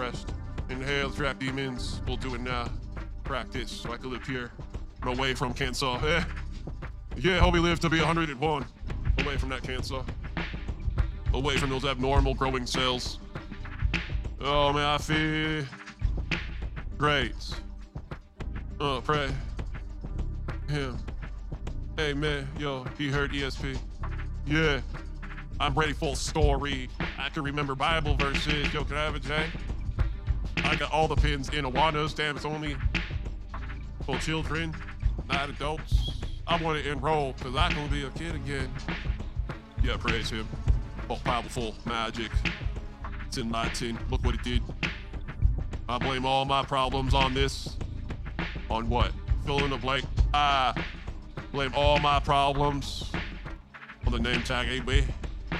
refreshed. Inhale, trap demons. We'll do it now. Practice so I can live here. and away from cancer. Eh? Yeah, hope we live to be 101. Away from that cancer. Away from those abnormal growing cells. Oh man, I feel great. Oh, pray. Him. Hey man, yo, he heard ESP. Yeah. I'm ready for a story. I can remember Bible verses. Yo, can I have a J? I got all the pins in Awanas. Damn, it's only for children, not adults. I want to enroll because I can be a kid again. Yeah, praise him. All powerful magic. It's enlightened. Look what it did. I blame all my problems on this. On what? Fill in the blank. I blame all my problems on the name tag AB.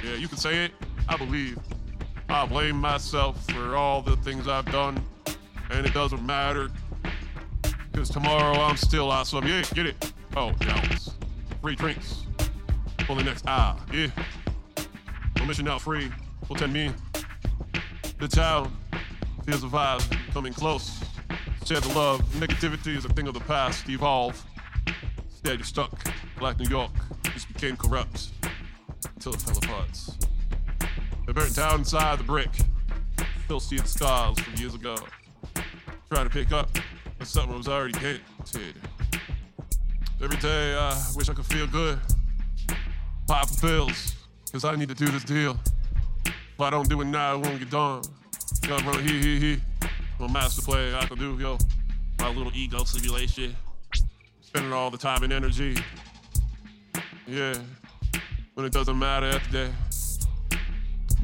Yeah, you can say it. I believe. I blame myself for all the things I've done, and it doesn't matter. Because tomorrow I'm still awesome. Yeah, get it. Oh, gals. Free drinks. For the next hour. Yeah. Mission now free. 10 me. The town feels the vibe coming close. Share the love. Negativity is a thing of the past. Evolve. Instead, you're stuck. Black New York just became corrupt until it fell apart. They burnt down inside the brick. Still see the scars from years ago. Trying to pick up but something was already painted. Every day I wish I could feel good. Pop pills, cause I need to do this deal. If I don't do it now, it won't get done. Gotta run he he he. My master play I can do, yo. My little ego simulation. Spending all the time and energy. Yeah. When it doesn't matter after the day. It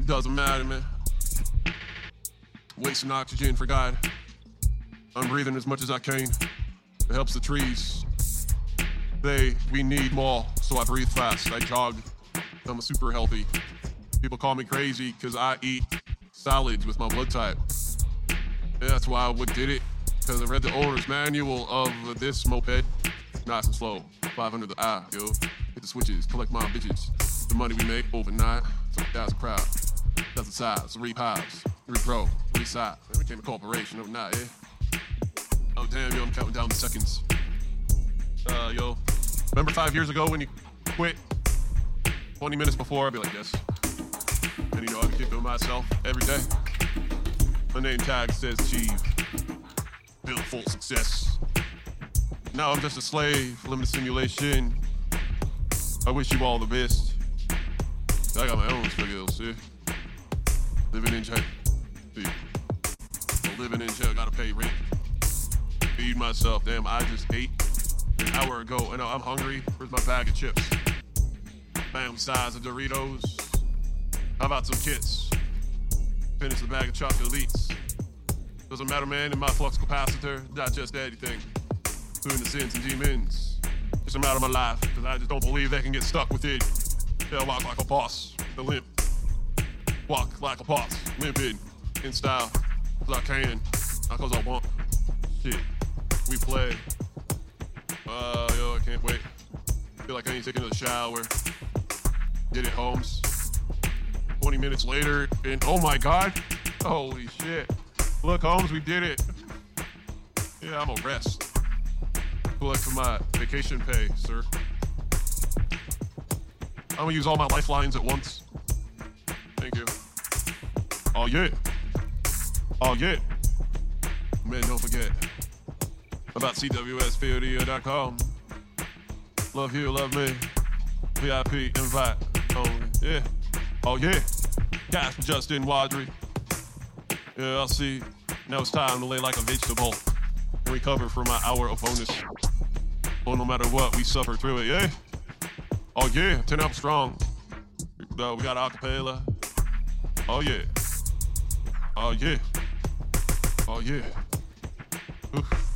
doesn't matter, man. Wasting oxygen for God. I'm breathing as much as I can. It helps the trees. They, we need more, so I breathe fast. I jog. I'm super healthy. People call me crazy because I eat salads with my blood type. Yeah, that's why I would did it. Because I read the owner's manual of this moped. Nice and slow. 500 the eye, yo. Hit the switches, collect my bitches. The money we make overnight. So that's a That's the size. Hives. Regrow. Resize. We became a corporation overnight, yeah. Oh damn, yo, I'm counting down the seconds. Uh, yo, remember five years ago when you quit? 20 minutes before, I'd be like, yes. And you know, I keep doing myself every day. My name tag says Chief. Built full success. Now I'm just a slave, limited simulation. I wish you all the best. I got my own struggles, see? Living in jail. See? Living in jail, gotta pay rent feed myself. Damn, I just ate an hour ago and I'm hungry. Where's my bag of chips? Family size of Doritos. How about some kits? Finish the bag of chocolates. Doesn't matter, man, in my flux capacitor, just anything. Including the sins and demons. It's a matter of my life, because I just don't believe they can get stuck with it. They'll walk like a boss, the limp. Walk like a boss, limping in style, because I can, not because I want. Shit we play. Uh, yo, I can't wait. Feel like I need to take another shower. Did it, Holmes. 20 minutes later, and oh my god, holy shit. Look, Holmes, we did it. Yeah, I'm a rest. Collect for my vacation pay, sir. I'm gonna use all my lifelines at once. You. Oh yeah. Oh yeah. Man, don't forget about CWSPODO.com. Love you, love me. VIP invite only. Yeah. Oh yeah. Guys Justin Wadry. Yeah, I'll see. Now it's time to lay like a vegetable recover from my hour of bonus. Well, no matter what, we suffer through it, yeah? Oh yeah, 10 up strong. Uh, we got acapella. Oh yeah. Oh yeah. Oh yeah. Oof.